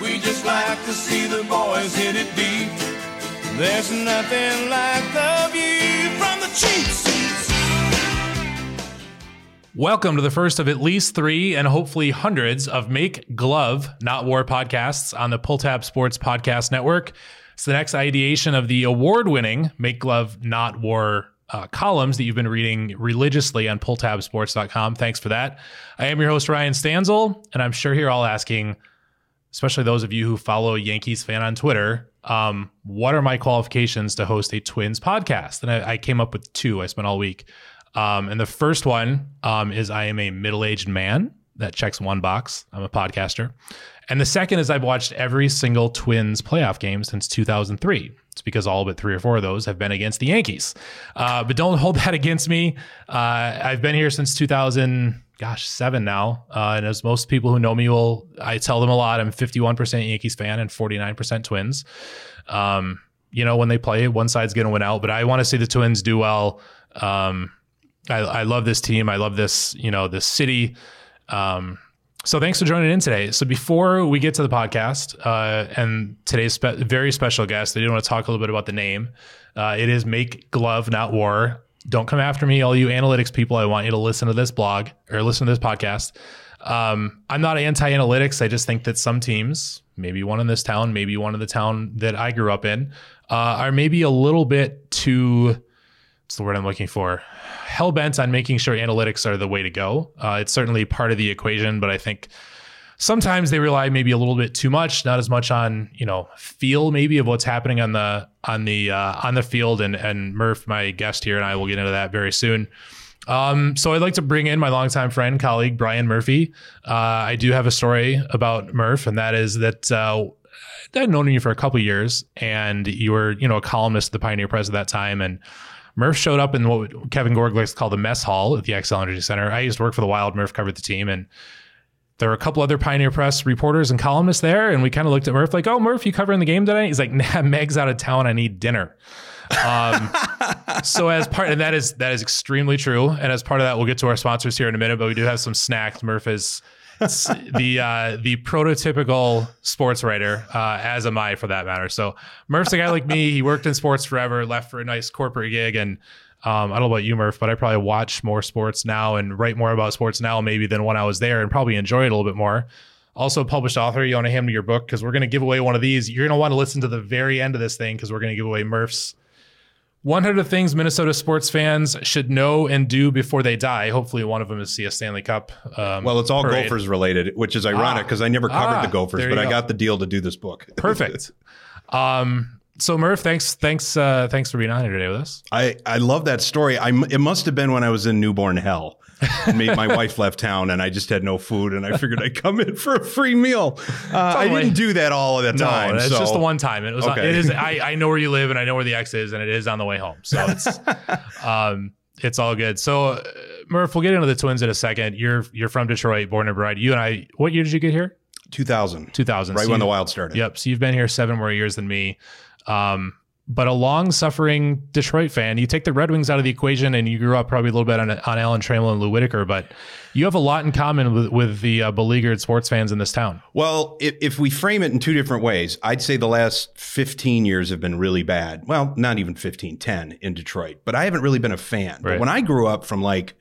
We just like to see the boys hit it deep. There's nothing like the view from the cheap seats. Welcome to the first of at least three and hopefully hundreds of Make Glove, Not War podcasts on the Pull Tab Sports Podcast Network. It's the next ideation of the award winning Make Glove, Not War uh, columns that you've been reading religiously on pulltabsports.com. Thanks for that. I am your host, Ryan Stanzel, and I'm sure you're all asking, especially those of you who follow Yankees fan on Twitter, um, what are my qualifications to host a Twins podcast? And I, I came up with two I spent all week. Um, and the first one um, is I am a middle aged man. That checks one box. I'm a podcaster. And the second is I've watched every single Twins playoff game since 2003. It's because all but three or four of those have been against the Yankees. Uh, but don't hold that against me. Uh, I've been here since 2000, gosh, seven now. Uh, and as most people who know me will, I tell them a lot. I'm 51% Yankees fan and 49% Twins. Um, you know, when they play, one side's going to win out, but I want to see the Twins do well. Um, I, I love this team. I love this, you know, this city. Um, so thanks for joining in today. So before we get to the podcast uh, and today's spe- very special guest, I do want to talk a little bit about the name. Uh, it is Make Glove, Not War. Don't come after me, all you analytics people. I want you to listen to this blog or listen to this podcast. Um, I'm not anti-analytics. I just think that some teams, maybe one in this town, maybe one in the town that I grew up in, uh, are maybe a little bit too. What's the word I'm looking for? hell bent on making sure analytics are the way to go. Uh, it's certainly part of the equation, but I think sometimes they rely maybe a little bit too much, not as much on you know feel maybe of what's happening on the on the uh, on the field. And and Murph, my guest here, and I will get into that very soon. Um, so I'd like to bring in my longtime friend, colleague Brian Murphy. Uh, I do have a story about Murph, and that is that uh, I'd known you for a couple years, and you were you know a columnist at the Pioneer Press at that time, and Murph showed up in what Kevin Gorg likes to call the mess hall at the Xcel Energy Center. I used to work for the Wild. Murph covered the team, and there were a couple other Pioneer Press reporters and columnists there, and we kind of looked at Murph like, "Oh, Murph, you covering the game tonight?" He's like, "Nah, Meg's out of town. I need dinner." Um, so as part, and that is that is extremely true. And as part of that, we'll get to our sponsors here in a minute, but we do have some snacks. Murph is the uh, the prototypical sports writer, uh, as am I for that matter. So Murph's a guy like me. He worked in sports forever, left for a nice corporate gig, and um, I don't know about you, Murph, but I probably watch more sports now and write more about sports now maybe than when I was there, and probably enjoy it a little bit more. Also, published author, you want to hand me your book because we're going to give away one of these. You're going to want to listen to the very end of this thing because we're going to give away Murph's 100 things Minnesota sports fans should know and do before they die. Hopefully, one of them is see a Stanley Cup. Um, well, it's all parade. Gophers related, which is ironic because I never covered Ah, the Gophers, but you I got the deal to do this book. Perfect. um, so Murph, thanks, thanks, uh, thanks for being on here today with us. I, I love that story. I, it must have been when I was in newborn hell. Me, my wife left town and I just had no food and I figured I'd come in for a free meal. Uh, I didn't do that all of the time. no, it's so- just the one time. It was. Okay. It is. I, I know where you live and I know where the X is, and it is on the way home. So it's, um, it's all good. So uh, Murph, we'll get into the Twins in a second. You're you're from Detroit, born and bred. You and I. What year did you get here? 2000. 2000. Right So when you- the Wild started. Yep. So you've been here seven more years than me. Um, but a long suffering Detroit fan. You take the Red Wings out of the equation and you grew up probably a little bit on, on Alan Trammell and Lou Whitaker, but you have a lot in common with, with the uh, beleaguered sports fans in this town. Well, if, if we frame it in two different ways, I'd say the last 15 years have been really bad. Well, not even 15, 10 in Detroit, but I haven't really been a fan. But when I grew up from like,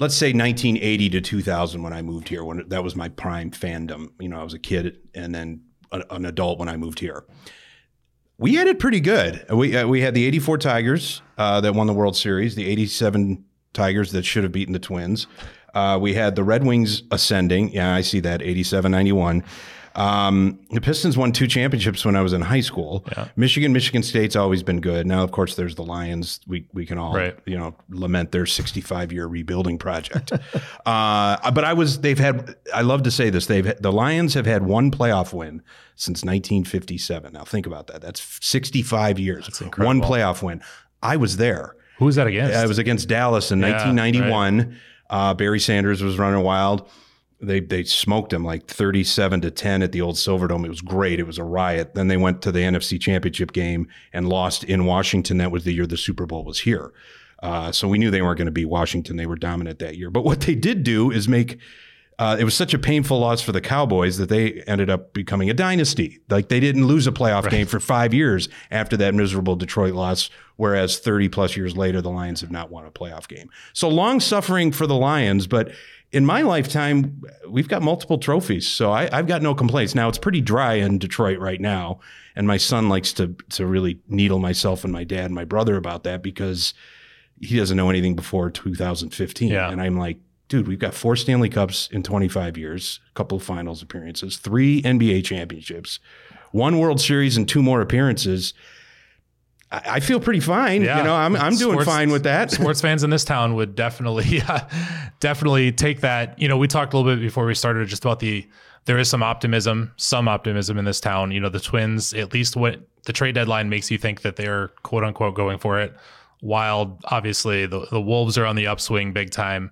let's say 1980 to 2000 when I moved here, when that was my prime fandom, you know, I was a kid and then an adult when I moved here. We had it pretty good. We, uh, we had the 84 Tigers uh, that won the World Series, the 87 Tigers that should have beaten the Twins. Uh, we had the Red Wings ascending. Yeah, I see that 87 91. Um, the Pistons won two championships when I was in high school. Michigan, Michigan State's always been good. Now, of course, there's the Lions. We we can all Right. you know lament their 65 year rebuilding project. uh, but I was they've had. I love to say this. They've the Lions have had one playoff win since 1957. Now think about that. That's 65 years. One incredible. playoff win. I was there. Who was that against? I was against Dallas in Yeah, 1991. Uh, Barry Sanders was running wild. They they smoked him like 37 to 10 at the old Silverdome. It was great. It was a riot. Then they went to the NFC Championship game and lost in Washington. That was the year the Super Bowl was here. Uh, so we knew they weren't going to beat Washington. They were dominant that year. But what they did do is make Uh, it was such a painful loss for the Cowboys that they ended up becoming a dynasty. Like they didn't lose a playoff game for five years after that miserable Detroit loss, whereas 30 plus years later, the Lions have not won a playoff game. So long suffering for the Lions, but in my lifetime, we've got multiple trophies. So I, I've got no complaints. Now it's pretty dry in Detroit right now. And my son likes to to really needle myself and my dad and my brother about that because he doesn't know anything before 2015. Yeah. And I'm like, dude, we've got four Stanley Cups in 25 years, a couple of finals appearances, three NBA championships, one World Series, and two more appearances. I, feel pretty fine. Yeah. You know, I'm, I'm doing Sports- fine with that. sports fans in this town would definitely definitely take that you know we talked a little bit before we started just about the there is some optimism some optimism in this town you know the twins at least what the trade deadline makes you think that they're quote unquote going for it while obviously the, the wolves are on the upswing big time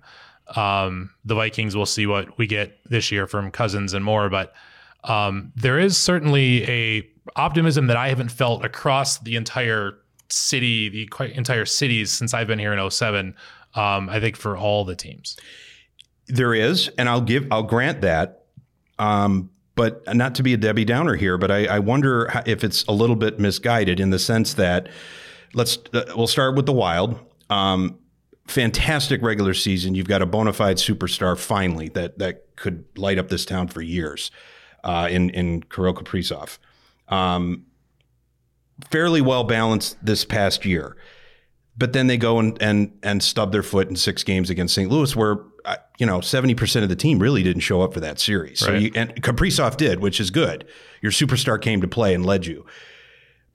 um, the vikings will see what we get this year from cousins and more but um, there is certainly a optimism that i haven't felt across the entire city the entire cities since i've been here in 07 um, i think for all the teams There is, and I'll give, I'll grant that. Um, but not to be a Debbie Downer here, but I, I wonder if it's a little bit misguided in the sense that let's uh, we'll start with the Wild. Um, fantastic regular season. You've got a bona fide superstar finally that that could light up this town for years. Uh, in in Kirill Kaprizov, um, fairly well balanced this past year but then they go and and and stub their foot in six games against St. Louis, where uh, you know seventy percent of the team really didn't show up for that series. So you, and Kaprizov did, which is good. Your superstar came to play and led you.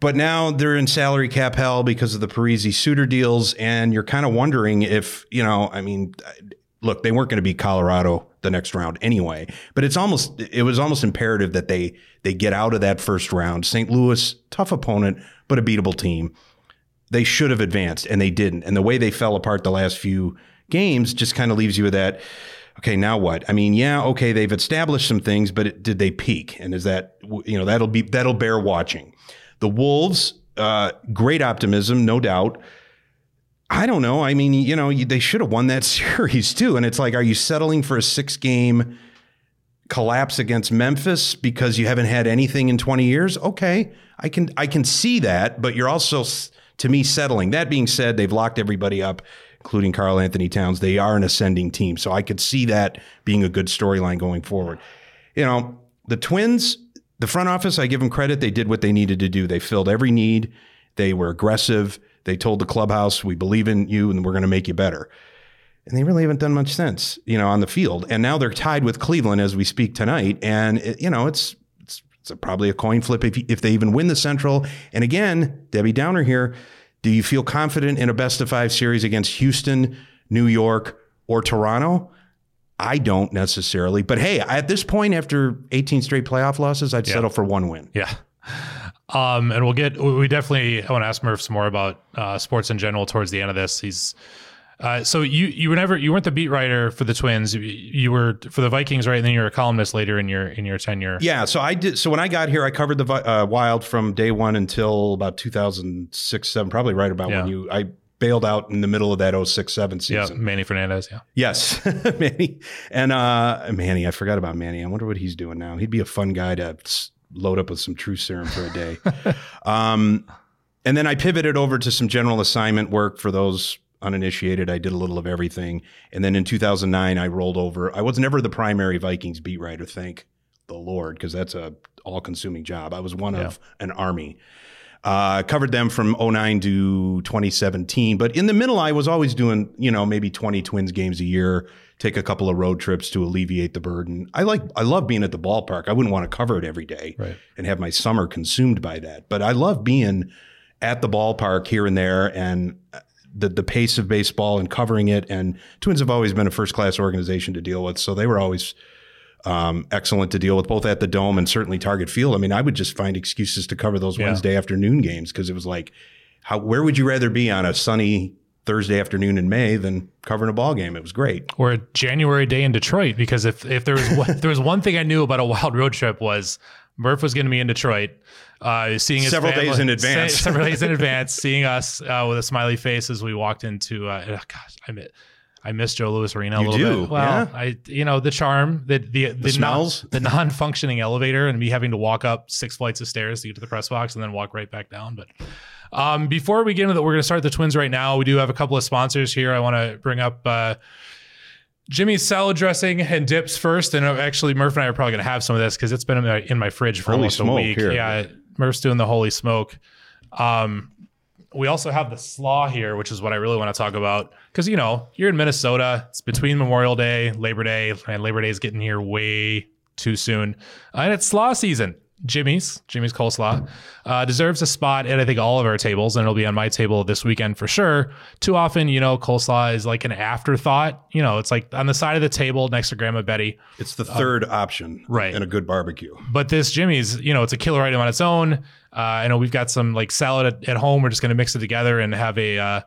But now they're in salary cap hell because of the Parise Suter deals, and you're kind of wondering if you know. I mean, look, they weren't going to be Colorado the next round anyway, but it's almost it was almost imperative that they they get out of that first round. St. Louis, tough opponent, but a beatable team they should have advanced and they didn't. And the way they fell apart the last few games just kind of leaves you with that. Okay, now what? I mean, yeah, okay, they've established some things, but it, did they peak? And is that you know that'll be that'll bear watching. The Wolves, uh, great optimism, no doubt. I don't know. I mean, you know, they should have won that series too. And it's like, are you settling for a six game collapse against Memphis because you haven't had anything in 20 years? Okay, I can I can see that, but you're also to me settling. That being said, they've locked everybody up, including Karl-Anthony Towns. They are an ascending team, so I could see that being a good storyline going forward. You know, the Twins, the front office, I give them credit. They did what they needed to do. They filled every need. They were aggressive. They told the clubhouse, "We believe in you, and we're going to make you better." and they really haven't done much since, you know, on the field. And now they're tied with Cleveland as we speak tonight. And it, you know, it's it's, it's a, probably a coin flip if if they even win the Central. And again, Debbie Downer here. Do you feel confident in a best of five series against Houston, New York, or Toronto? I don't necessarily. But hey, at this point, after 18 straight playoff losses, I'd settle for one win. Yeah. Um, and we'll get, we definitely, I want to ask Murph some more about uh, sports in general towards the end of this. He's, uh, so you, you were never, you weren't the beat writer for the Twins. You, you were for the Vikings, right? And then you were a columnist later in your, in your tenure. Yeah, so I did. So when I got here, I covered the uh, Wild from day one until about 2006, seven, probably right about when you. I bailed out in the middle of that 06, 7 Yeah. season. Manny Fernandez. Yeah. Yes, Manny and uh, Manny. I forgot about Manny. I wonder what he's doing now. He'd be a fun guy to load up with some true serum for a day. um, and then I pivoted over to some general assignment work for those uninitiated. I did a little of everything. And then in 2009, I rolled over. I was never the primary Vikings beat writer. Thank the Lord, because that's a all-consuming job. I was one of an army. Uh, covered them from 09 to 2017. But in the middle, I was always doing, you know, maybe 20 Twins games a year, take a couple of road trips to alleviate the burden. I like, I love being at the ballpark. I wouldn't want to cover it every day Right. and have my summer consumed by that. But I love being at the ballpark here and there and the, the pace of baseball and covering it. And Twins have always been a first class organization to deal with. So they were always um, excellent to deal with, both at the Dome and certainly Target Field. I mean, I would just find excuses to cover those Yeah. Wednesday afternoon games because it was like, how where would you rather be on a sunny Thursday afternoon in May than covering a ball game? It was great. Or a January day in Detroit, because if, if there was, one, if there was one thing I knew about a wild road trip was Murph was going to be in Detroit, uh, seeing his Several family- days in advance. se- several days in advance, seeing us uh, with a smiley face as we walked into. Uh, oh, gosh, I mean, I miss Joe Louis Arena a You little do, bit. Well, yeah. I you know the charm, the the the, smells? non, the non-functioning elevator, and me having to walk up six flights of stairs to get to the press box and then walk right back down. But um, before we get into that, we're going to start the Twins right now. We do have a couple of sponsors here. I want to bring up. Uh, Jimmy's salad dressing and dips first, and uh, actually Murph and I are probably going to have some of this because it's been in my, in my fridge for Holy almost a week. here. Yeah, Murph's doing the holy smoke. Um, we also have the slaw here, which is what I really want to talk about because you know you're in Minnesota. It's between Memorial Day, Labor Day, and Labor Day is getting here way too soon, uh, and it's slaw season. Jimmy's, Jimmy's coleslaw, uh, deserves a spot at I think all of our tables, and it'll be on my table this weekend for sure. Too often, you know, coleslaw is like an afterthought. You know, it's like on the side of the table next to Grandma Betty. It's the third option, Uh, right. in a good barbecue. But this Jimmy's, you know, it's a killer item on its own. Uh, I know we've got some like salad at, at home. We're just going to mix it together and have a uh,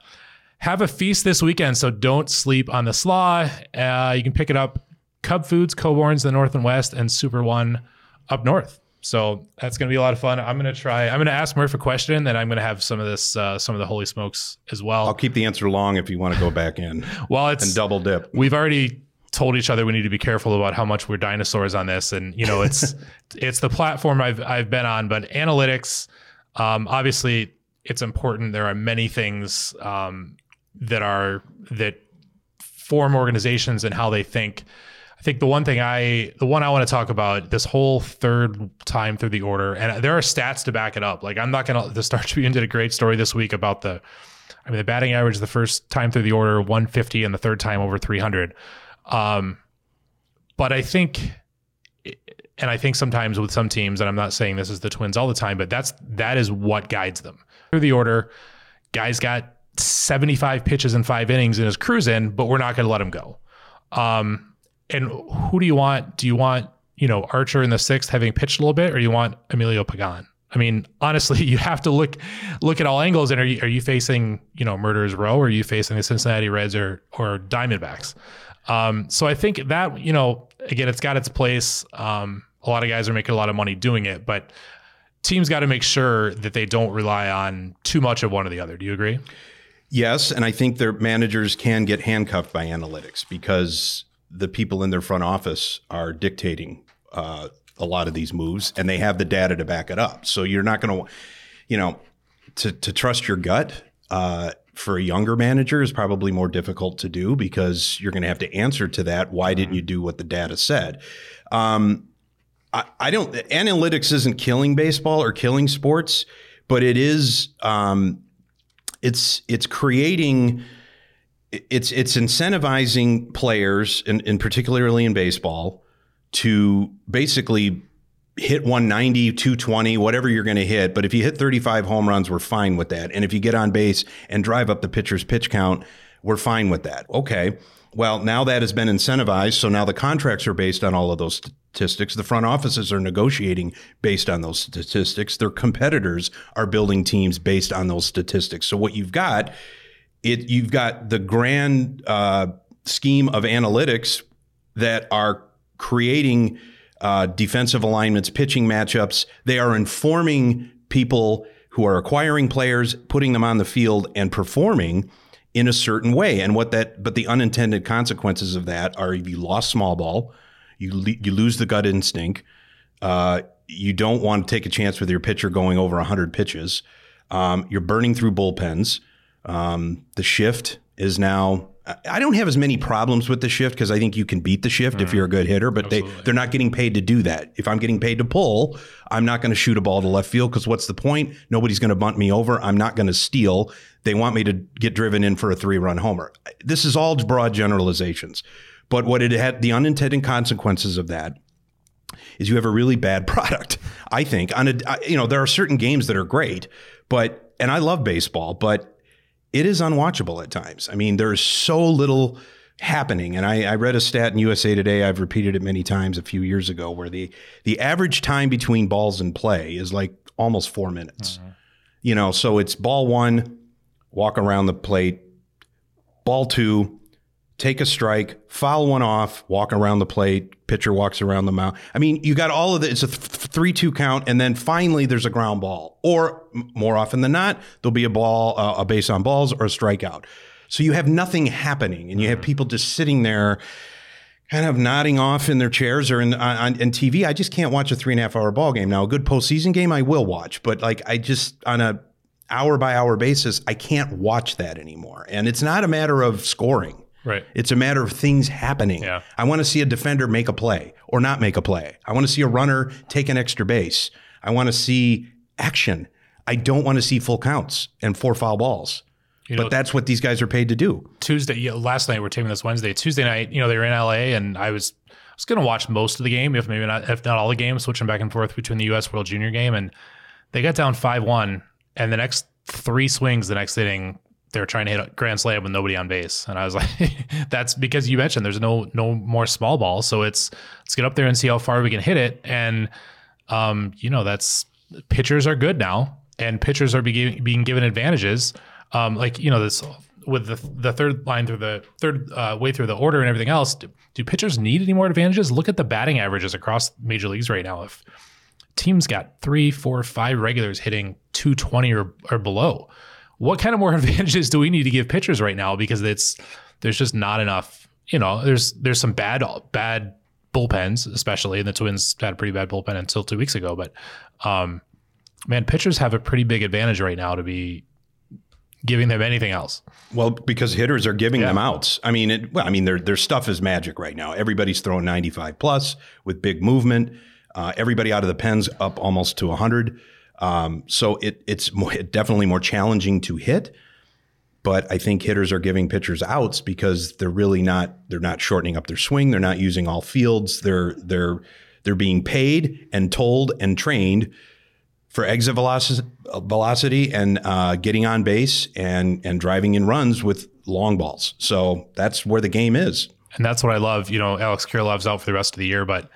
have a feast this weekend. So don't sleep on the slaw. Uh, you can pick it up. Cub Foods, Coborn's, the North and West, and Super One up north. So that's going to be a lot of fun. I'm going to try. I'm going to ask Murph a question, and I'm going to have some of this, uh, some of the holy smokes as well. I'll keep the answer long if you want to go back in well, it's and double dip. we've already told each other we need to be careful about how much we're dinosaurs on this. And you know it's it's the platform I've I've been on but analytics um, obviously it's important. There are many things um, that are that form organizations and how they think. I think the one thing I the one I want to talk about this whole third time through the order and there are stats to back it up. Like I'm not going to the Star Tribune did a great story this week about the I mean, the batting average the first time through the order 150 and the third time over 300. Um, but I think, and I think sometimes with some teams, and I'm not saying this is the Twins all the time, but that's that is what guides them through the order. Guys got 75 pitches in five innings and is cruising, but we're not going to let him go. Um, and who do you want? Do you want you know Archer in the sixth having pitched a little bit, or you want Emilio Pagan? I mean, honestly, you have to look look at all angles. And are you are you facing you know Murderers Row, or are you facing the Cincinnati Reds or or Diamondbacks? Um, so I think that you know again, it's got its place. Um, a lot of guys are making a lot of money doing it, but teams got to make sure that they don't rely on too much of one or the other. Do you agree? Yes, and I think their managers can get handcuffed by analytics because the people in their front office are dictating uh, a lot of these moves, and they have the data to back it up. So you're not going to, you know, to to trust your gut uh, for a younger manager is probably more difficult to do because you're going to have to answer to that. Why didn't you do what the data said? Um, I, I don't. Analytics isn't killing baseball or killing sports, but it is. Um, it's it's creating it's it's incentivizing players and, and particularly in baseball to basically hit 190 220 whatever you're going to hit but if you hit 35 home runs we're fine with that. And if you get on base and drive up the pitcher's pitch count we're fine with that. Okay well now that has been incentivized so now the contracts are based on all of those statistics. The front offices are negotiating based on those statistics. Their competitors are building teams based on those statistics. So what you've got it you've got the grand uh, scheme of analytics that are creating uh, defensive alignments, pitching matchups. They are informing people who are acquiring players, putting them on the field, and performing in a certain way. And what that, but the unintended consequences of that are you lost small ball, you le- you lose the gut instinct. Uh, you don't want to take a chance with your pitcher going over 100 pitches. Um, you're burning through bullpens. Um, the shift is now. I- don't have as many problems with the shift because I think you can beat the shift if mm-hmm. you're a good hitter, but they they're not getting paid to do that. If I'm getting paid to pull, I'm not going to shoot a ball to left field because what's the point? Nobody's going to bunt me over. I'm not going to steal. They want me to get driven in for a three run homer. This is all broad generalizations, but what it had the unintended consequences of that is you have a really bad product. I think on a, you know there are certain games that are great, but and I love baseball, but it is unwatchable at times. I mean, there's so little happening, and I, I read a stat in USA Today. I've repeated it many times a few years ago, where the the average time between balls and play is like almost four minutes. Mm-hmm. You know, so it's ball one, walk around the plate, ball two, take a strike, foul one off, walk around the plate, pitcher walks around the mound. I mean, you got all of it. It's a th- three two count, and then finally there's a ground ball, or m- more often than not, there'll be a ball, uh, a base on balls, or a strikeout. So you have nothing happening, and you have people just sitting there, kind of nodding off in their chairs or in on, on in TV. I just can't watch a three and a half hour ball game. Now, a good postseason game I will watch, but like I just on a hour by hour basis, I can't watch that anymore. And it's not a matter of scoring. Right. It's a matter of things happening. Yeah. I want to see a defender make a play or not make a play. I want to see a runner take an extra base. I want to see action. I don't want to see full counts and four foul balls. You know, but that's what these guys are paid to do. Tuesday, yeah, last night we're taping this Wednesday. Tuesday night, you know, they were in LA, and I was I was going to watch most of the game, if maybe not, if not all the games, switching back and forth between the U.S. World Junior game, and they got down five one, and the next three swings, the next inning, they were trying to hit a grand slam with nobody on base, and I was like, that's because you mentioned there's no no more small balls, so it's let's get up there and see how far we can hit it, and um, you know, that's pitchers are good now, and pitchers are being being given advantages. Um, like you know, this with the the third line through the third uh, way through the order and everything else. Do, do pitchers need any more advantages? Look at the batting averages across major leagues right now. If teams got three, four, five regulars hitting 220 or, or below, what kind of more advantages do we need to give pitchers right now? Because it's there's just not enough. You know, there's there's some bad bad bullpens, especially, and the Twins had a pretty bad bullpen until two weeks ago. But um, man, pitchers have a pretty big advantage right now to be giving them anything else. Well, because hitters are giving them outs. I mean, it, well, I mean, their their stuff is magic right now. Everybody's throwing 95 plus with big movement. Uh, everybody out of the pens up almost to 100. Um, so it it's more, definitely more challenging to hit. But I think hitters are giving pitchers outs because they're really not they're not shortening up their swing. They're not using all fields. They're they're they're being paid and told and trained for exit velocity, velocity and uh, getting on base and and driving in runs with long balls. So that's where the game is. And that's what I love. You know, Alex Kirilloff's out for the rest of the year, but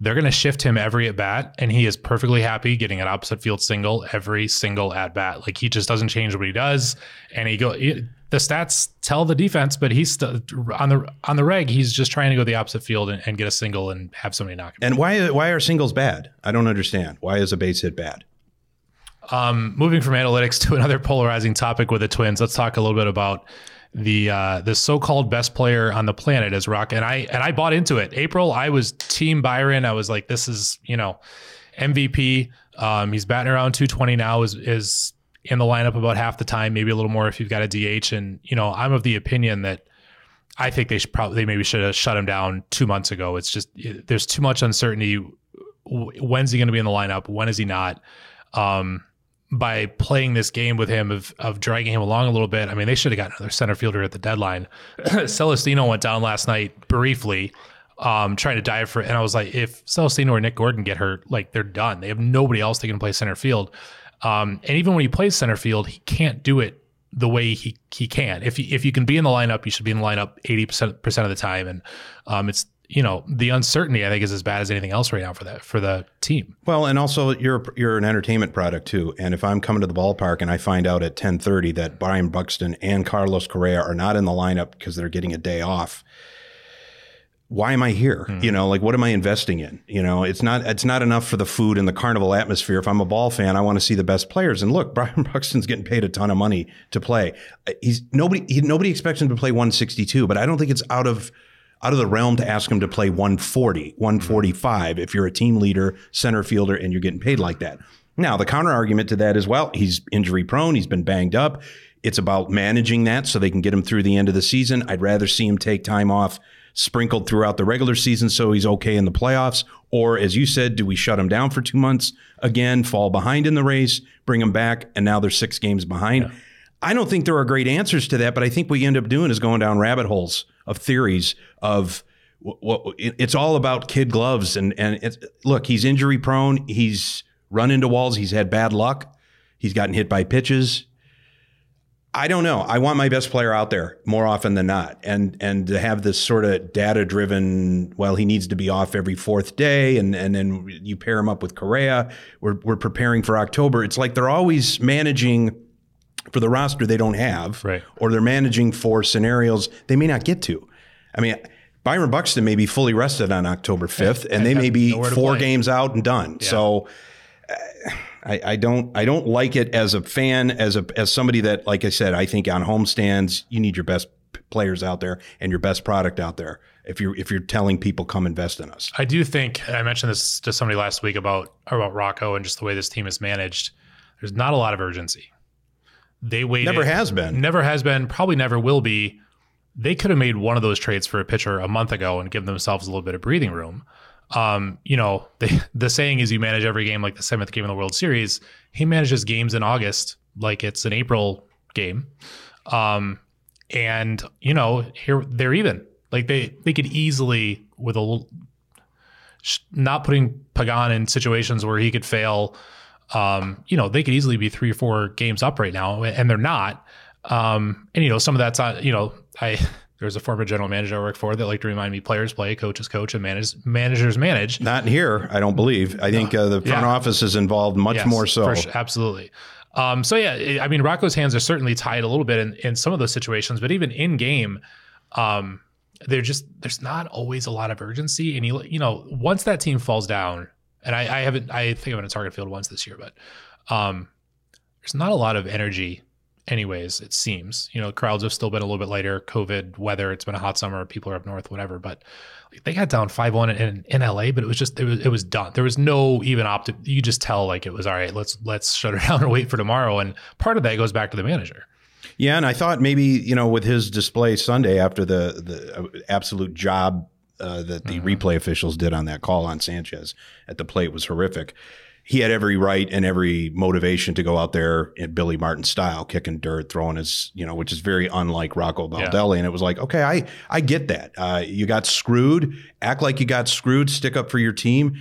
they're going to shift him every at bat, and he is perfectly happy getting an opposite field single every single at bat. Like he just doesn't change what he does, and he go. He, the stats tell the defense, but he's st- on the on the reg. He's just trying to go the opposite field and, and get a single and have somebody knock him. And why why are singles bad? I don't understand. Why is a base hit bad? Um, moving from analytics to another polarizing topic with the Twins, let's talk a little bit about the uh, the so-called best player on the planet is Rock, and I and I bought into it. April, I was Team Byron. I was like, this is you know MVP. Um, he's batting around 220 now. Is is in the lineup about half the time, maybe a little more if you've got a DH. And you know, I'm of the opinion that I think they should probably they maybe should have shut him down two months ago. It's just there's too much uncertainty. When's he going to be in the lineup? When is he not? Um, by playing this game with him of of dragging him along a little bit. I mean, they should have got another center fielder at the deadline. Celestino went down last night briefly, um, trying to dive for it. And I was like, if Celestino or Nick Gordon get hurt, like they're done. They have nobody else that can play center field. Um, and even when he plays center field, he can't do it the way he he can. If you, if you can be in the lineup, you should be in the lineup eighty percent of the time. And um, it's you know the uncertainty I think is as bad as anything else right now for that for the team. Well, and also you're you're an entertainment product too. And if I'm coming to the ballpark and I find out at 10:30 that Byron Buxton and Carlos Correa are not in the lineup because they're getting a day off, why am I here? Hmm. You know, like what am I investing in? You know, it's not it's not enough for the food and the carnival atmosphere. If I'm a ball fan, I want to see the best players. And look, Byron Buxton's getting paid a ton of money to play. He's nobody he, nobody expects him to play 162, but I don't think it's out of out of the realm to ask him to play 140, 145 if you're a team leader, center fielder, and you're getting paid like that. Now, the counter argument to that is well, he's injury prone, he's been banged up. It's about managing that so they can get him through the end of the season. I'd rather see him take time off sprinkled throughout the regular season so he's okay in the playoffs. Or, as you said, do we shut him down for two months again, fall behind in the race, bring him back, and now they're six games behind? Yeah. I don't think there are great answers to that, but I think what you end up doing is going down rabbit holes of theories of what it's all about kid gloves and and look, he's injury prone, he's run into walls, he's had bad luck, he's gotten hit by pitches. I don't know. I want my best player out there more often than not, and and to have this sort of data driven. Well, he needs to be off every fourth day, and and then you pair him up with Correa. We're we're preparing for October. It's like they're always managing for the roster they don't have, right. or they're managing for scenarios they may not get to. I mean, Byron Buxton may be fully rested on October 5th, and they may be four games out and done. Yeah. So, uh, I, I don't I don't like it as a fan, as a as somebody that, like I said, I think on homestands you need your best players out there and your best product out there. If you're if you're telling people come invest in us, I do think I mentioned this to somebody last week about about Rocco and just the way this team is managed. There's not a lot of urgency. They waited. never has been. Never has been. Probably never will be. They could have made one of those trades for a pitcher a month ago and give themselves a little bit of breathing room. Um, you know, they, the saying is you manage every game like the seventh game in the World Series. He manages games in August like it's an April game. Um, and you know, here they're even. Like they they could easily with a little not putting Pagan in situations where he could fail. Um, you know, they could easily be three or four games up right now, and they're not. Um, and you know, some of that's on. You know, I there's a former general manager I work for that like to remind me players play, coaches coach, and manage, managers manage. Not here, I don't believe. I think uh, the front Yeah. office is involved much Yes, more so. for su- absolutely. Um, so yeah, I mean, Rocco's hands are certainly tied a little bit in, in some of those situations, but even in game, um, they're just there's not always a lot of urgency. And you you know, once that team falls down, and I, I haven't I think I'm been a target field once this year, but um, there's not a lot of energy. Anyways, it seems you know crowds have still been a little bit lighter. COVID, weather, it's been a hot summer. People are up north, whatever. But like, they got down five one in, in LA, but it was just it was it was done. There was no even opt. You just tell like it was all right. Let's let's shut it down and wait for tomorrow. And part of that goes back to the manager. Yeah, and I thought maybe you know with his display Sunday after the the uh, absolute job uh, that the replay officials did on that call on Sanchez at the plate was horrific. He had every right and every motivation to go out there in Billy Martin style, kicking dirt, throwing his, you know, which is very unlike Rocco Baldelli. And it was like, okay, I I get that. Uh, you got screwed. Act like you got screwed. Stick up for your team.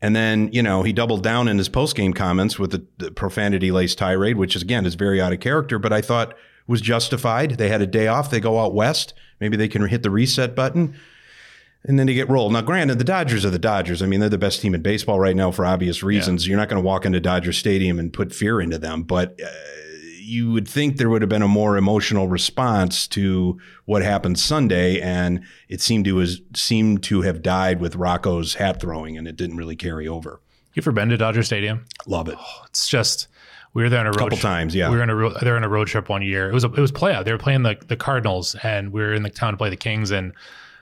And then, you know, he doubled down in his post game comments with the, the profanity laced tirade, which is again is very out of character, but I thought was justified. They had a day off. They go out west. Maybe they can hit the reset button and then they get rolled. Now, granted, the Dodgers are the Dodgers. I mean, they're the best team in baseball right now for obvious reasons. You're not going to walk into Dodger Stadium and put fear into them, but uh, you would think there would have been a more emotional response to what happened Sunday, and it seemed to has seemed to have died with Rocco's hat throwing, and it didn't really carry over. You ever been to Dodger Stadium? Love it. It's just we were there on a road Couple trip. times, yeah. We were on a ro- they were on a road trip one year. It was a it was playoff. They were playing the the Cardinals, and we were in the town to play the Kings. And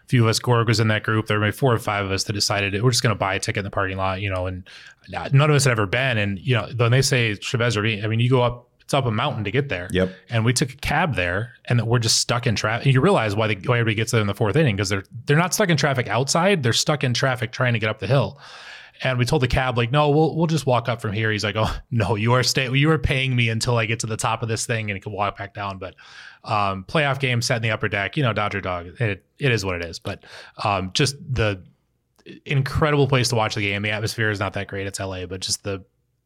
a few of us, Gorg was in that group. There were maybe four or five of us that decided we're just going to buy a ticket in the parking lot, you know. And none of us had ever been. And you know, when they say Chavez Ravine, I mean, you go up. It's up a mountain to get there. Yep. And we took a cab there, and we're just stuck in traffic. You realize why, the, why everybody gets there in the fourth inning because they're they're not stuck in traffic outside. They're stuck in traffic trying to get up the hill. And we told the cab like, no, we'll we'll just walk up from here. He's like, oh no, you are stay you are paying me until I get to the top of this thing and he can walk back down. But um, playoff game set in the upper deck, you know, Dodger dog. It it is what it is. But um, just the incredible place to watch the game. The atmosphere is not that great. It's LA, but just the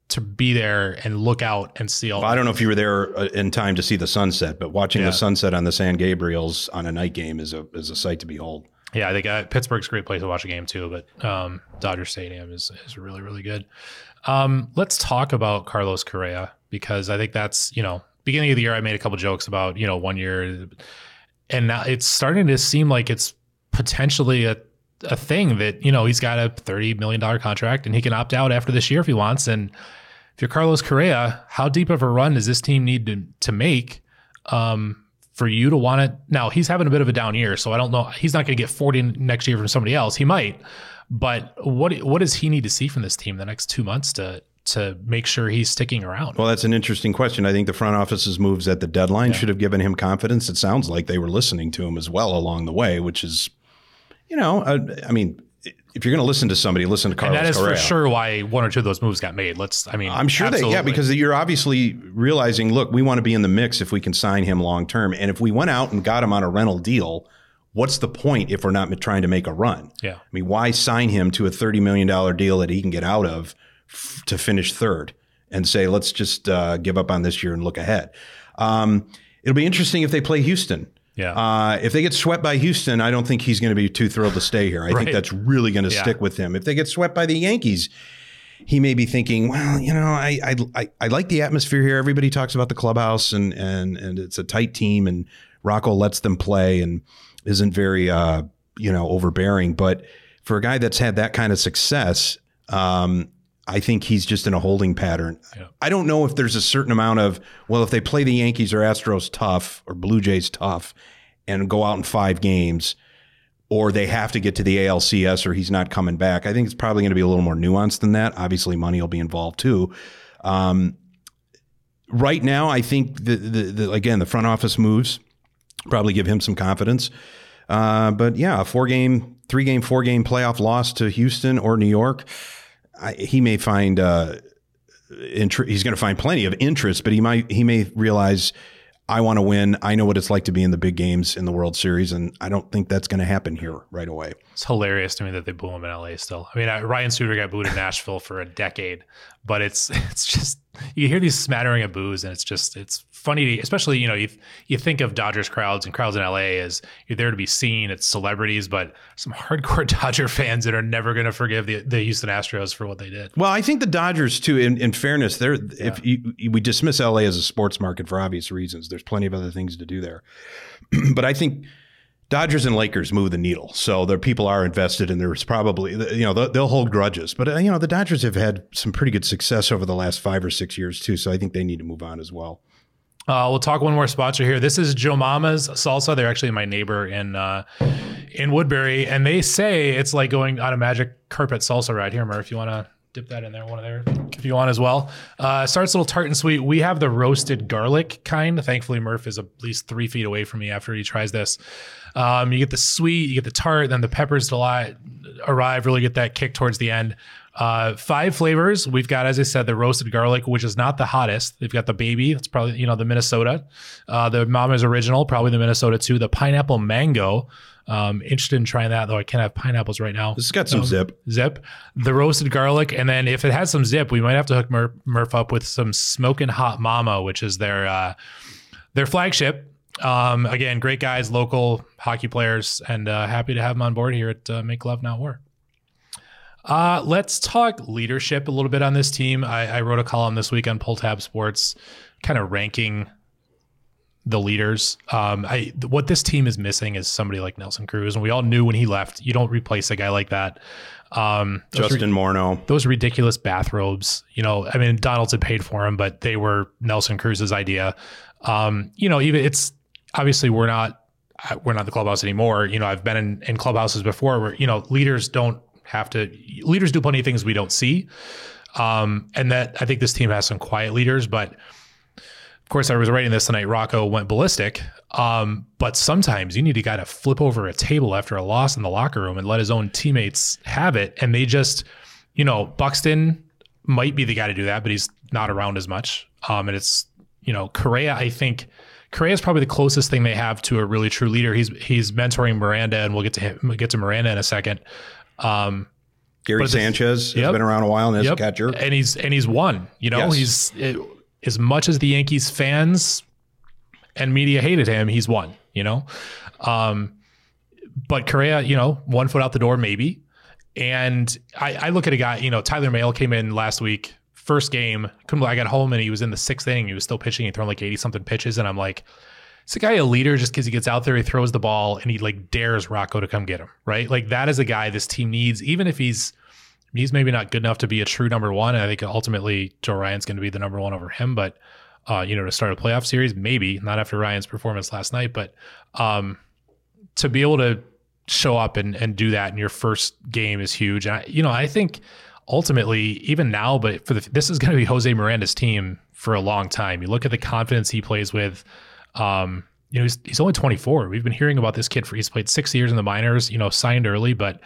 to be there and look out and see all. Well, I don't know if you were there uh, in time to see the sunset, but watching Yeah. the sunset on the San Gabriels on a night game is a is a sight to behold. Yeah, I think uh, Pittsburgh's a great place to watch a game too, but um, Dodger Stadium is is really really good. Um, let's talk about Carlos Correa because I think that's you know beginning of the year I made a couple jokes about you know one year, and now it's starting to seem like it's potentially a a thing that you know he's got a thirty million dollar contract and he can opt out after this year if he wants. And if you're Carlos Correa, how deep of a run does this team need to to make? Um, for you to want it now he's having a bit of a down year so i don't know he's not going to get 40 next year from somebody else he might but what what does he need to see from this team the next two months to to make sure he's sticking around Well, that's an interesting question. I think the front office's moves at the deadline should have given him confidence. It sounds like they were listening to him as well along the way, which is, you know, I, I mean, if you're going to listen to somebody, listen to and Carlos that is Correa. for sure why one or two of those moves got made let's i mean I'm sure they, yeah, because you're obviously realizing, look, we want to be in the mix if we can sign him long term. And if we went out and got him on a rental deal, what's the point if we're not trying to make a run? yeah I mean, why sign him to a $30 million deal that he can get out of f- to finish third and say, let's just uh, give up on this year and look ahead? Um, it'll be interesting if they play Houston. yeah Uh, if they get swept by Houston, I don't think he's going to be too thrilled to stay here. I Right. think that's really going to Yeah. stick with him. If they get swept by the Yankees, he may be thinking, well, you know, I, I I I like the atmosphere here. Everybody talks about the clubhouse and and and it's a tight team, and Rocco lets them play and isn't very uh, you know overbearing. But for a guy that's had that kind of success, um, I think he's just in a holding pattern. Yeah. I don't know if there's a certain amount of well, if they play the Yankees or Astros tough or Blue Jays tough, and go out in five games, or they have to get to the ALCS or he's not coming back. I think it's probably going to be a little more nuanced than that. Obviously, money will be involved too. Um, right now, I think the, the, the again the front office moves probably give him some confidence. Uh, but yeah, a four game, three game, four game playoff loss to Houston or New York, I, he may find uh, he's going to find plenty of interest, but he might he may realize I want to win. I know what it's like to be in the big games in the World Series, and I don't think that's going to happen here right away. It's hilarious to me that they boo him in LA still. I mean, Ryan Suter got booed in Nashville for a decade, but it's it's just you hear these smattering of boos, and it's just it's funny, to, especially you know you you think of Dodgers crowds and crowds in LA as you're there to be seen. It's celebrities, but some hardcore Dodger fans that are never going to forgive the, the Houston Astros for what they did. Well, I think the Dodgers too. In, in fairness, they're if you, we dismiss LA as a sports market for obvious reasons, there's plenty of other things to do there. but I think Dodgers and Lakers move the needle, so their people are invested, and there's probably you know they'll, hold grudges. But uh, you know the Dodgers have had some pretty good success over the last five or six years too, so I think they need to move on as well. Uh, we'll talk one more sponsor here. This is Joe Mama's Salsa. They're actually my neighbor in uh, in Woodbury, and they say it's like going on a magic carpet salsa ride. Here, Murph, you want to dip that in there, one of there, if you want as well. Uh, starts a little tart and sweet. We have the roasted garlic kind. Thankfully, Murph is at least three feet away from me after he tries this. Um, you get the sweet, you get the tart, then the peppers delight, arrive. Really get that kick towards the end. Uh, five flavors. We've got, as I said, the roasted garlic, which is not the hottest. They've got the baby. It's probably you know the Minnesota. Uh, the Mama's original, probably the Minnesota too. The pineapple mango. Um, interested in trying that though. I can't have pineapples right now. This has got some zip. Zip, the roasted garlic, and then if it has some zip, we might have to hook Murph, Murph up with some smoking hot mama, which is their uh, their flagship. Um, again, great guys, local hockey players, and uh, happy to have them on board here at uh, Make Love Not War. Uh, let's talk leadership a little bit on this team. I, I wrote a column this week on Pull Tab Sports, kind of ranking the leaders. Um, I what this team is missing is somebody like Nelson Cruz, and we all knew when he left, you don't replace a guy like that. Um, Justin Morneau. those ridiculous bathrobes. You know, I mean, Donald's had paid for them, but they were Nelson Cruz's idea. Um, you know, even it's obviously we're not we're not the clubhouse anymore. You know, I've been in, in clubhouses before where you know leaders don't have to leaders do plenty of things we don't see. Um, and that I think this team has some quiet leaders, but of course, I was writing this tonight. Rocco went ballistic. Um, but sometimes you need a guy to flip over a table after a loss in the locker room and let his own teammates have it. And they just, you know, Buxton might be the guy to do that, but he's not around as much. Um, and it's, you know, Correa, I think Correa is probably the closest thing they have to a really true leader. He's he's mentoring Miranda, and we'll get to him, we'll get to Miranda in a second. Um, Gary Sanchez has Yep. been around a while and as a catcher. And he's and he's won. You know, Yes. he's it, as much as the Yankees fans and media hated him, he's won. You know, um, but Correa, you know, one foot out the door maybe. And I, I look at a guy, you know, Tyler Mahle came in last week, first game. Couldn't believe- I got home and he was in the sixth inning. He was still pitching. He thrown like eighty something pitches, and I'm like. Is the guy a leader just because he gets out there, he throws the ball, and he like dares Rocco to come get him, right? Like that is a guy this team needs, even if he's he's maybe not good enough to be a true number one. I think ultimately Joe Ryan's going to be the number one over him. But uh, you know, to start a playoff series, maybe not after Ryan's performance last night, but um, to be able to show up and and do that in your first game is huge. And I, you know, I think ultimately, even now, but for the this is going to be Jose Miranda's team for a long time. You look at the confidence he plays with. Um, you know, he's, he's only 24. We've been hearing about this kid for he's played six years in the minors. You know, signed early, but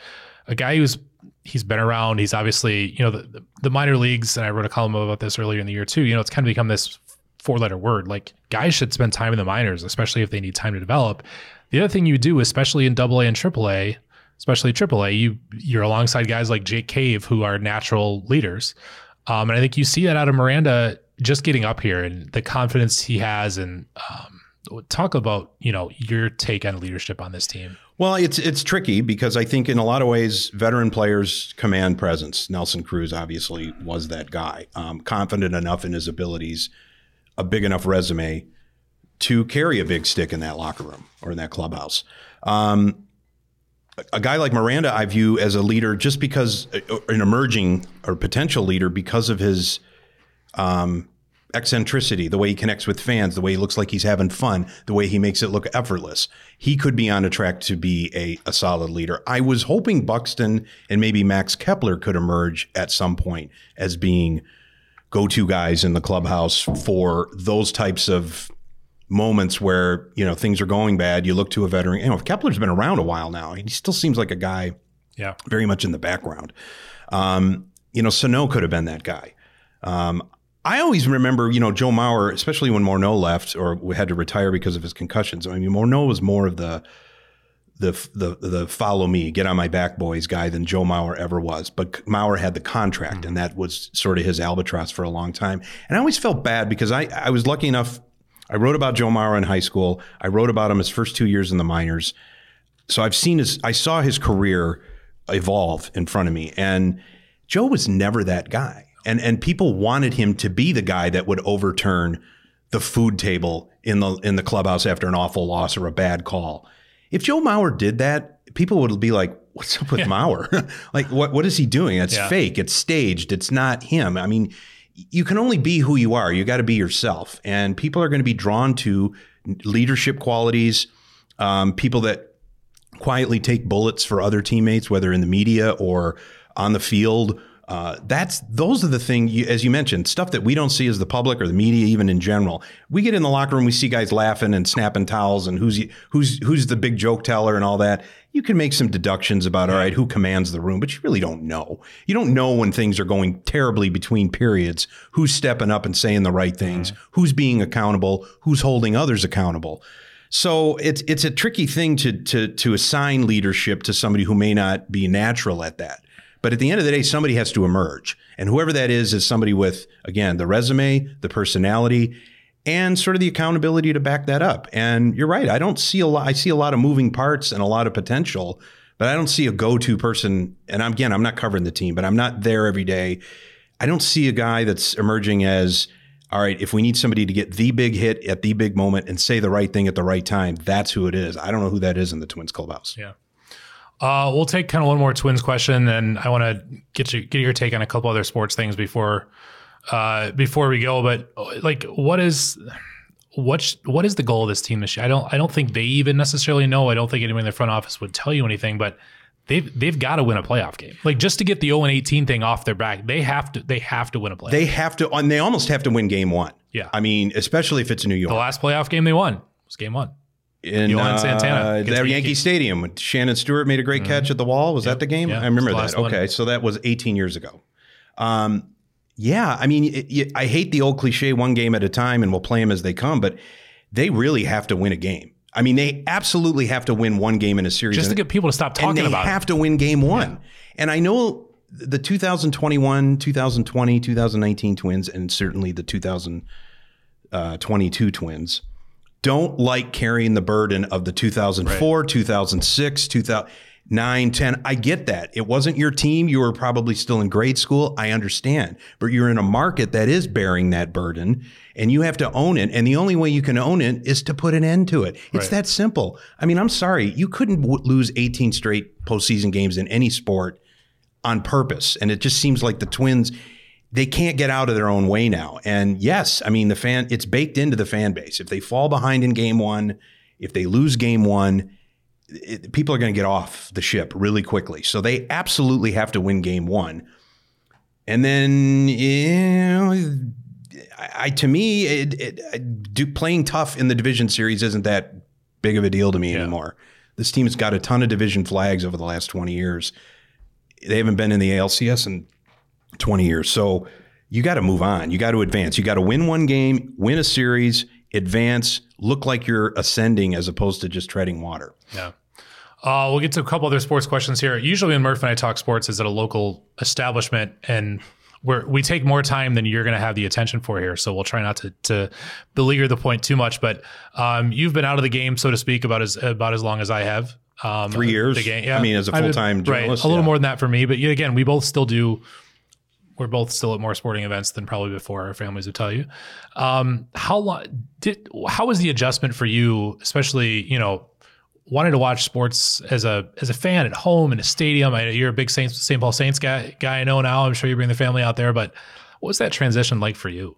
a guy who's he's been around. He's obviously, you know, the, the, minor leagues, and I wrote a column about this earlier in the year too. You know, it's kind of become this four letter word. Like guys should spend time in the minors, especially if they need time to develop. The other thing you do, especially in double A and triple A, especially triple A, you you're alongside guys like Jake Cave who are natural leaders. Um, and I think you see that out of Miranda just getting up here and the confidence he has and um, talk about, you know, your take on leadership on this team. Well, it's it's tricky because I think in a lot of ways veteran players command presence. Nelson Cruz obviously was that guy, um, confident enough in his abilities, a big enough resume to carry a big stick in that locker room or in that clubhouse. Um, a guy like Miranda, I view as a leader just because uh, an emerging or potential leader because of his um, eccentricity, the way he connects with fans, the way he looks like he's having fun, the way he makes it look effortless. He could be on a track to be a, a solid leader. I was hoping Buxton and maybe Max Kepler could emerge at some point as being go to guys in the clubhouse for those types of moments where you know things are going bad. You look to a veteran. You know, Kepler's been around a while now. He still seems like a guy, yeah, very much in the background. Um, you know, Sano could have been that guy. Um, I always remember, you know, Joe Mauer, especially when Morneau left or had to retire because of his concussions. I mean, Morneau was more of the the the the follow me, get on my back, boys guy than Joe Mauer ever was. But Mauer had the contract, mm-hmm. and that was sort of his albatross for a long time. And I always felt bad because I I was lucky enough. I wrote about Joe Mauer in high school. I wrote about him his first two years in the minors. So I've seen his. I saw his career evolve in front of me, and Joe was never that guy and and people wanted him to be the guy that would overturn the food table in the in the clubhouse after an awful loss or a bad call. If Joe Mauer did that, people would be like, "What's up with yeah. Mauer? like, what what is he doing? That's yeah. fake. It's staged. It's not him." I mean, you can only be who you are. You got to be yourself, and people are going to be drawn to leadership qualities, um, people that quietly take bullets for other teammates, whether in the media or on the field uh, that's those are the things you, as you mentioned stuff that we don't see as the public or the media even in general. We get in the locker room we see guys laughing and snapping towels and who's who's who's the big joke teller and all that. You can make some deductions about all right who commands the room but you really don't know. You don't know when things are going terribly between periods who's stepping up and saying the right things mm-hmm. who's being accountable who's holding others accountable. So it's it's a tricky thing to to to assign leadership to somebody who may not be natural at that but at the end of the day, somebody has to emerge. And whoever that is, is somebody with, again, the resume, the personality, and sort of the accountability to back that up. And you're right. I don't see a lot. I see a lot of moving parts and a lot of potential, but I don't see a go-to person. And I'm, again, I'm not covering the team, but I'm not there every day. I don't see a guy that's emerging as, all right, if we need somebody to get the big hit at the big moment and say the right thing at the right time, that's who it is. I don't know who that is in the Twins clubhouse. Yeah. Uh, we'll take kind of one more Twins question, and I want to get you get your take on a couple other sports things before uh, before we go. But like, what is what what is the goal of this team this year? I don't I don't think they even necessarily know. I don't think anyone in the front office would tell you anything, but they've they've got to win a playoff game. Like just to get the 0 and 18 thing off their back, they have to they have to win a playoff. They have to, and they almost have to win game one. Yeah, I mean, especially if it's a New York. The last playoff game they won was game one in Johan Santana uh, Yankee, Yankee Stadium. Shannon Stewart made a great mm-hmm. catch at the wall. Was yep. that the game? Yeah, I remember that. Okay, so that was 18 years ago. Um, yeah, I mean, it, it, I hate the old cliche one game at a time and we'll play them as they come, but they really have to win a game. I mean, they absolutely have to win one game in a series just to get people to stop talking about it. They have to win game one. Yeah. And I know the 2021, 2020, 2019 Twins, and certainly the 2022 Twins don't like carrying the burden of the 2004, right. 2006, 2009, 10. I get that. It wasn't your team. You were probably still in grade school. I understand. But you're in a market that is bearing that burden and you have to own it. And the only way you can own it is to put an end to it. It's right. that simple. I mean, I'm sorry. You couldn't w- lose 18 straight postseason games in any sport on purpose. And it just seems like the Twins they can't get out of their own way now. And yes, I mean the fan it's baked into the fan base. If they fall behind in game 1, if they lose game 1, it, people are going to get off the ship really quickly. So they absolutely have to win game 1. And then you know I, to me it, it, do, playing tough in the division series isn't that big of a deal to me yeah. anymore. This team has got a ton of division flags over the last 20 years. They haven't been in the ALCS in 20 years. So you got to move on. You got to advance. You got to win one game, win a series, advance, look like you're ascending as opposed to just treading water. Yeah. Uh, we'll get to a couple other sports questions here. Usually, when Murph and I talk sports, is at a local establishment, and we we take more time than you're going to have the attention for here. So we'll try not to, to beleaguer the point too much. But um, you've been out of the game, so to speak, about as about as long as I have. Um, Three years. The game, yeah. I mean, as a full time journalist, right? A little yeah. more than that for me. But again, we both still do we're both still at more sporting events than probably before. Our families would tell you. Um, how long did? How was the adjustment for you, especially you know wanting to watch sports as a as a fan at home in a stadium. I, know you're a big Saint St. Paul Saints guy guy I know now. I'm sure you bring the family out there, but what was that transition like for you?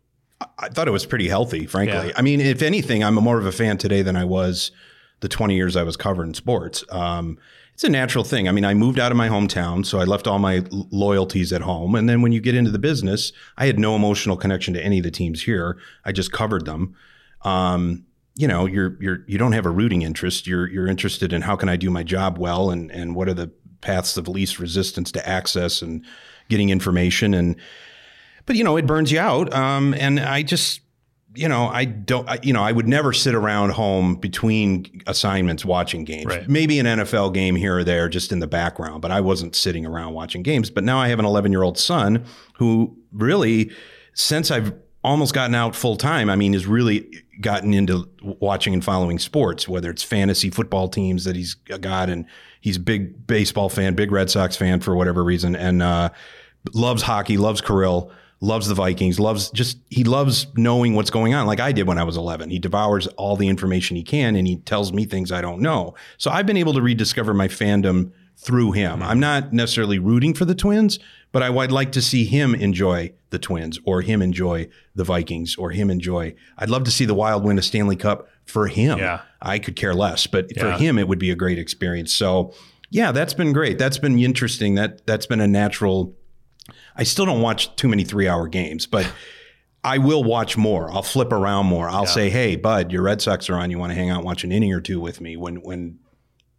I thought it was pretty healthy, frankly. Yeah. I mean, if anything, I'm more of a fan today than I was the 20 years I was covering sports. Um, it's a natural thing. I mean, I moved out of my hometown, so I left all my loyalties at home. And then when you get into the business, I had no emotional connection to any of the teams here. I just covered them. Um, you know, you're you're you don't have a rooting interest. You're you're interested in how can I do my job well, and and what are the paths of least resistance to access and getting information and but you know it burns you out um, and i just you know i don't I, you know i would never sit around home between assignments watching games. Right. maybe an nfl game here or there just in the background but i wasn't sitting around watching games. But now i have an 11 year old son who really since i've almost gotten out full time i mean has really gotten into watching and following sports whether it's fantasy football teams that he's got and he's a big baseball fan big red sox fan for whatever reason and uh, loves hockey, loves Kirill, loves the Vikings, loves just he loves knowing what's going on, like I did when I was 11. He devours all the information he can, and he tells me things I don't know. So I've been able to rediscover my fandom through him. Mm-hmm. I'm not necessarily rooting for the Twins, but I would like to see him enjoy the Twins, or him enjoy the Vikings, or him enjoy. I'd love to see the Wild win a Stanley Cup for him. Yeah. I could care less, but for him, it would be a great experience. So. Yeah, that's been great. That's been interesting. That that's been a natural I still don't watch too many three hour games, but I will watch more. I'll flip around more. I'll say, "Hey, bud, your Red Sox are on. You want to hang out and watch an inning or two with me?" When when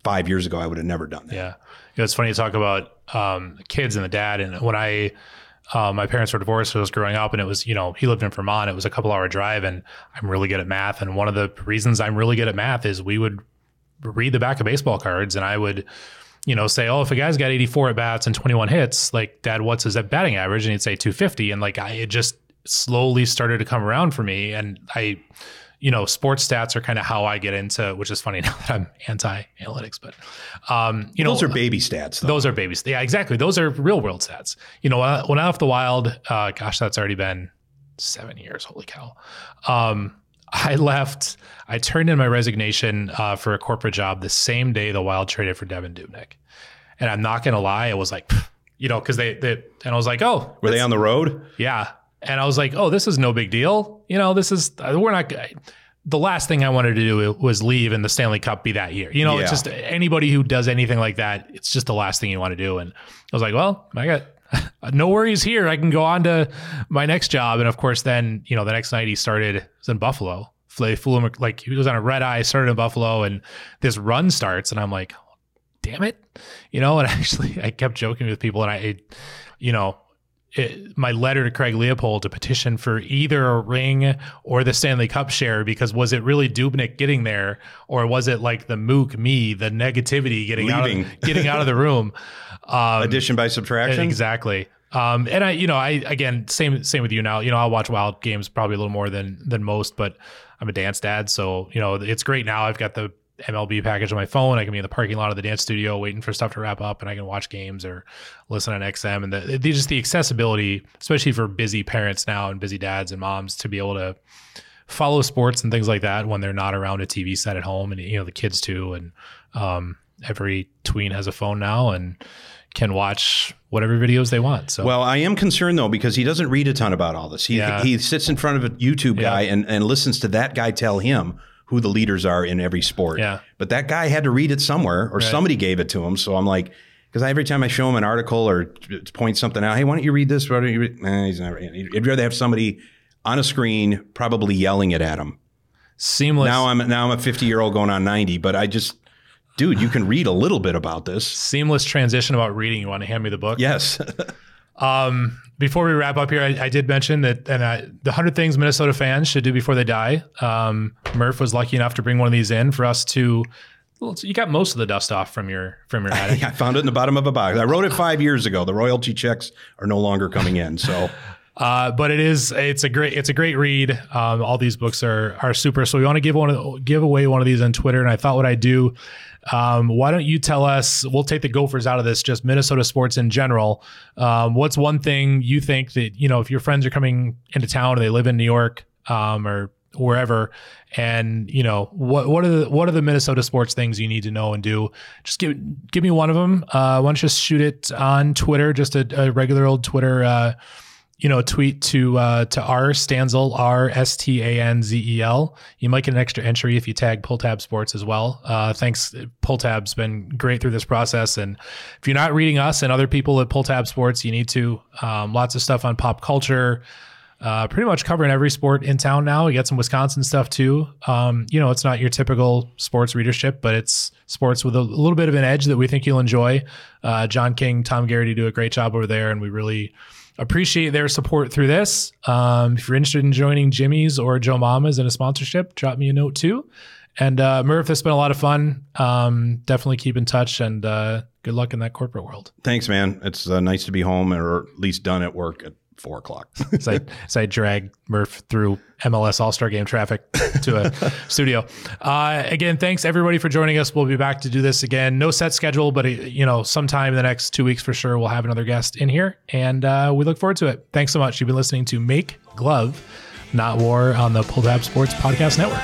five years ago I would have never done that. Yeah, you know, it's funny to talk about um, kids and the dad. And when I, uh, my parents were divorced when I was growing up, and it was, you know, he lived in Vermont. It was a couple hour drive, and I'm really good at math. And one of the reasons I'm really good at math is we would read the back of baseball cards, and I would. You know, say, oh, if a guy's got 84 at bats and 21 hits, like, Dad, what's his batting average? And he'd say 250. And like, I it just slowly started to come around for me. And I, you know, sports stats are kind of how I get into, which is funny now that I'm anti analytics, but, um, you know, Those are baby stats, though. those are babies. Yeah, exactly. Those are real world stats. You know, when I, when I left the wild, uh, gosh, that's already been seven years. Holy cow. Um, I left, I turned in my resignation uh, for a corporate job the same day the wild traded for Devan Dubnyk. And I'm not going to lie, I was like, you know, because they, they, and I was like, oh, Were they on the road? yeah. And I was like, oh, this is no big deal. You know, this is, we're not, the last thing I wanted to do was leave and the Stanley Cup be that year. You know, it's just anybody who does anything like that, it's just the last thing you want to do. And I was like, well, I got no worries here. I can go on to my next job. And of course, then, you know, the next night he started, it was in Buffalo. Flew him, like he was on a red eye, started in Buffalo, and this run starts. And I'm like, damn it. You know, and actually I kept joking with people and I, you know, it, my letter to Craig Leipold to petition for either a ring or the Stanley Cup share because was it really Dubnyk getting there or was it like the mook me the negativity getting Leaving. out of, getting out of the room um, Addition by subtraction? exactly um, and I you know I again same same with you now you know I'll watch wild games probably a little more than than most but I'm a dance dad so you know it's great now I've got the MLB package on my phone. I can be in the parking lot of the dance studio waiting for stuff to wrap up, and I can watch games or listen on XM. And the, the just the accessibility, especially for busy parents now and busy dads and moms, to be able to follow sports and things like that when they're not around a TV set at home, and you know the kids too. And um, every tween has a phone now and can watch whatever videos they want. So Well, I am concerned though because he doesn't read a ton about all this. He Yeah. he sits in front of a YouTube guy and, and listens to that guy tell him who the leaders are in every sport. Yeah. But that guy had to read it somewhere or somebody gave it to him. So I'm like, because every time I show him an article or point something out, hey, why don't you read this? Why don't you read? Nah, he's not. He'd rather have somebody on a screen probably yelling it at him. seamless. Now I'm now I'm a 50 year old going on 90, but I just, dude, you can read a little bit about this. seamless transition about reading. You want to hand me the book? Yes. Um, before we wrap up here, I, I did mention that and I, the hundred things Minnesota fans should do before they die. Um, Murph was lucky enough to bring one of these in for us to. Well, you got most of the dust off from your from your attic. I found it in the bottom of a box. I wrote it five years ago. The royalty checks are no longer coming in. So Uh, but it is it's a great it's a great read. Um, all these books are are super. So we want to give one of, give away one of these on Twitter, and I thought what I'd do. Um, why don't you tell us? We'll take the Gophers out of this, just Minnesota sports in general. Um, what's one thing you think that you know if your friends are coming into town or they live in New York um, or wherever. And you know what what are the what are the Minnesota sports things you need to know and do? Just give give me one of them. Uh, why don't you just shoot it on Twitter, just a, a regular old Twitter. Uh, you know, tweet to uh, to R Stanzel R S T A N Z E L. You might get an extra entry if you tag Pull Tab Sports as well. Uh, thanks, Pull Tab's been great through this process. And if you're not reading us and other people at Pull Tab Sports, you need to. Um, lots of stuff on pop culture. Uh, pretty much covering every sport in town now. We got some Wisconsin stuff too. Um, you know, it's not your typical sports readership, but it's sports with a, little bit of an edge that we think you'll enjoy. Uh, John King, Tom Garrity do a great job over there, and we really appreciate their support through this. Um, if you're interested in joining Jimmy's or Joe Mama's in a sponsorship, drop me a note too. And uh, Murph, it's been a lot of fun. Um, definitely keep in touch and uh, good luck in that corporate world. Thanks, man. It's uh, nice to be home or at least done at work four o'clock. so, I, as I drag Murph through MLS All Star Game traffic to a studio. Uh, again, thanks everybody for joining us. We'll be back to do this again. No set schedule, but uh, you know, sometime in the next two weeks for sure, we'll have another guest in here, and uh, we look forward to it. Thanks so much. You've been listening to Make Glove, Not War on the Pull Tab Sports Podcast Network.